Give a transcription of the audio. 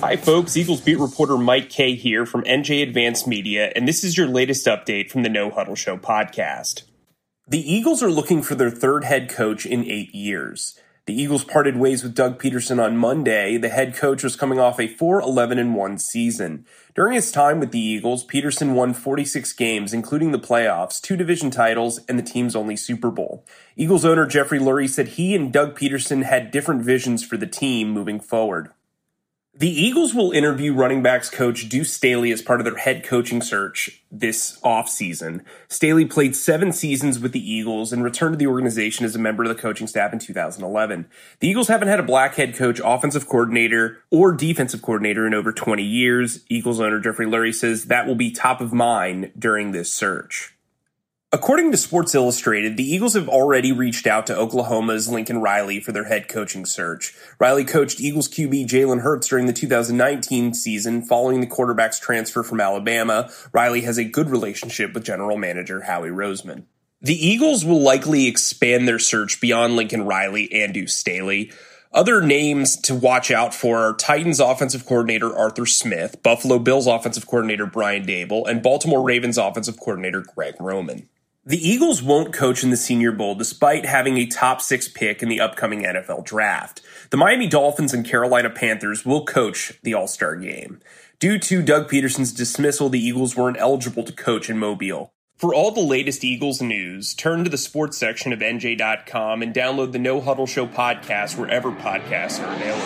Hi, folks. Eagles beat reporter Mike Kaye here from NJ Advance Media, and this is your latest update from the No Huddle Show podcast. The Eagles are looking for their third head coach in eight years. The Eagles parted ways with Doug Pederson on Monday. The head coach was coming off a 4 11 1 season. During his time with the Eagles, Pederson won 46 games, including the playoffs, two division titles, and the team's only Super Bowl. Eagles owner Jeffrey Lurie said he and Doug Pederson had different visions for the team moving forward. The Eagles will interview running backs coach Duce Staley as part of their head coaching search this offseason. Staley played seven seasons with the Eagles and returned to the organization as a member of the coaching staff in 2011. The Eagles haven't had a black head coach, offensive coordinator, or defensive coordinator in over 20 years. Eagles owner Jeffrey Lurie says that will be top of mind during this search. According to Sports Illustrated, the Eagles have already reached out to Oklahoma's Lincoln Riley for their head coaching search. Riley coached Eagles QB Jalen Hurts during the 2019 season following the quarterback's transfer from Alabama. Riley has a good relationship with general manager Howie Roseman. The Eagles will likely expand their search beyond Lincoln Riley and Duce Staley. Other names to watch out for are Titans offensive coordinator Arthur Smith, Buffalo Bills offensive coordinator Brian Daboll, and Baltimore Ravens offensive coordinator Greg Roman. The Eagles won't coach in the Senior Bowl despite having a top six pick in the upcoming NFL draft. The Miami Dolphins and Carolina Panthers will coach the All Star game. Due to Doug Pederson's dismissal, the Eagles weren't eligible to coach in Mobile. For all the latest Eagles news, turn to the sports section of NJ.com and download the No Huddle Show podcast wherever podcasts are available.